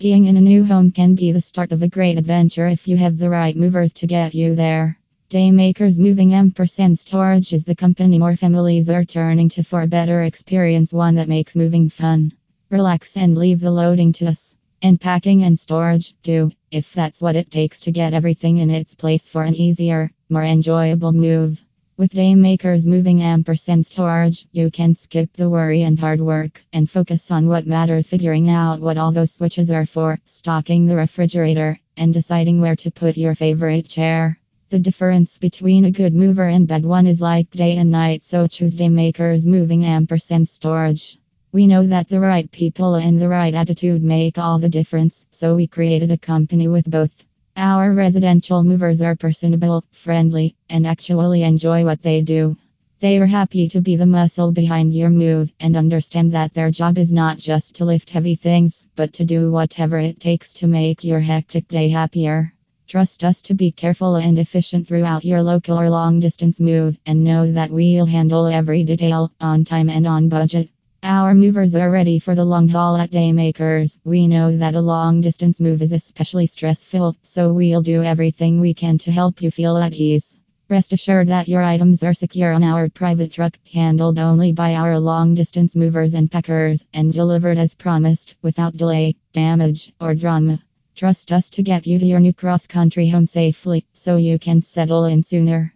Being in a new home can be the start of a great adventure if you have the right movers to get you there. Daymakers Moving Ampersand Storage is the company more families are turning to for a better experience, one that makes moving fun. Relax and leave the loading to us. And packing and storage, too, if that's what it takes to get everything in its place for an easier, more enjoyable move. With Daymakers Moving Ampersand Storage, you can skip the worry and hard work and focus on what matters figuring out what all those switches are for, stocking the refrigerator, and deciding where to put your favorite chair. The difference between a good mover and bad one is like day and night, so choose Daymakers Moving Ampersand Storage. We know that the right people and the right attitude make all the difference, so we created a company with both. Our residential movers are personable, friendly, and actually enjoy what they do. They are happy to be the muscle behind your move and understand that their job is not just to lift heavy things, but to do whatever it takes to make your hectic day happier. Trust us to be careful and efficient throughout your local or long distance move, and know that we'll handle every detail on time and on budget. Our movers are ready for the long haul at Daymakers. We know that a long distance move is especially stressful, so we'll do everything we can to help you feel at ease. Rest assured that your items are secure on our private truck, handled only by our long distance movers and packers, and delivered as promised, without delay, damage, or drama. Trust us to get you to your new cross country home safely, so you can settle in sooner.